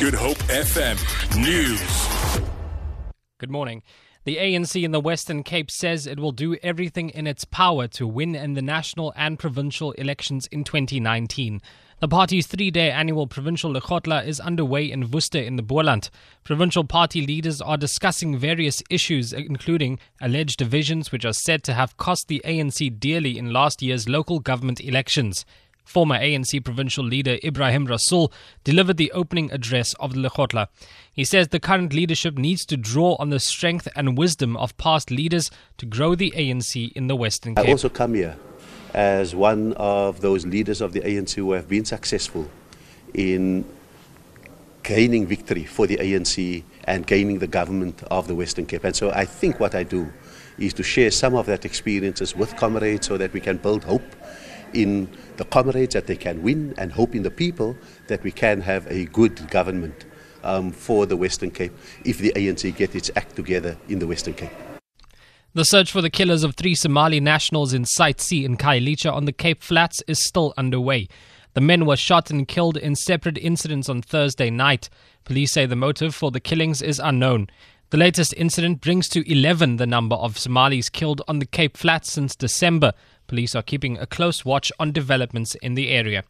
Good Hope FM News. Good morning. The ANC in the Western Cape says it will do everything in its power to win in the national and provincial elections in 2019. The party's three day annual provincial Lekgotla is underway in Worcester in the Boland. Provincial party leaders are discussing various issues, including alleged divisions which are said to have cost the ANC dearly in last year's local government elections. Former ANC provincial leader Ebrahim Rasool delivered the opening address of the Lekgotla. He says the current leadership needs to draw on the strength and wisdom of past leaders to grow the ANC in the Western Cape. I also come here as one of those leaders of the ANC who have been successful in gaining victory for the ANC and gaining the government of the Western Cape. And so I think what I do is to share some of that experiences with comrades so that we can build hope in the comrades that they can win and hope in the people that we can have a good government um, for the Western Cape if the ANC get its act together in the Western Cape. The search for the killers of three Somali nationals in Site C in Khayelitsha on the Cape Flats is still underway. The men were shot and killed in separate incidents on Thursday night. Police say the motive for the killings is unknown. The latest incident brings to 11 the number of Somalis killed on the Cape Flats since December. Police are keeping a close watch on developments in the area.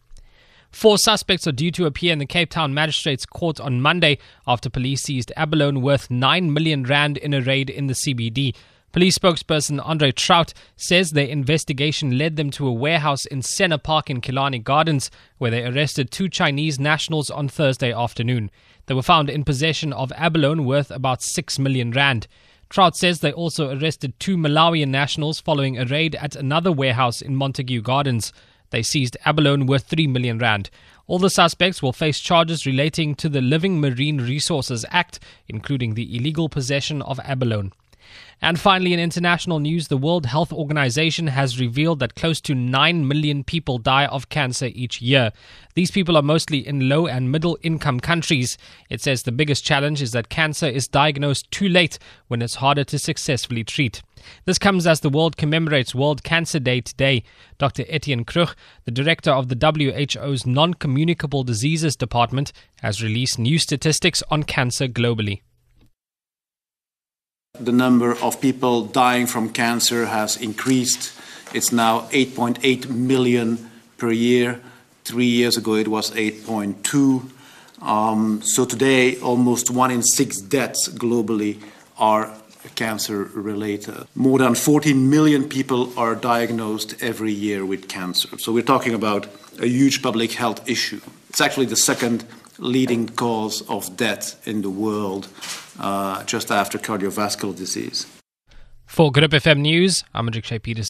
Four suspects are due to appear in the Cape Town Magistrates Court on Monday after police seized abalone worth 9 million rand in a raid in the CBD. Police spokesperson Andre Traut says their investigation led them to a warehouse in Senna Park in Killarney Gardens, where they arrested two Chinese nationals on Thursday afternoon. They were found in possession of abalone worth about 6 million rand. Traut says they also arrested two Malawian nationals following a raid at another warehouse in Montague Gardens. They seized abalone worth 3 million rand. All the suspects will face charges relating to the Living Marine Resources Act, including the illegal possession of abalone. And finally, in international news, the World Health Organization has revealed that close to 9 million people die of cancer each year. These people are mostly in low and middle income countries. It says the biggest challenge is that cancer is diagnosed too late when it's harder to successfully treat. This comes as the world commemorates World Cancer Day today. Dr. Etienne Krug, the director of the WHO's Non Communicable Diseases Department, has released new statistics on cancer globally. The number of people dying from cancer has increased. It's now 8.8 million per year. Three years ago, it was 8.2. Um, so today, almost one in six deaths globally are cancer related. More than 14 million people are diagnosed every year with cancer. So we're talking about a huge public health issue. It's actually the second leading cause of death in the world uh, just after cardiovascular disease. For Good FM News, I'm Andrik Shea Peters.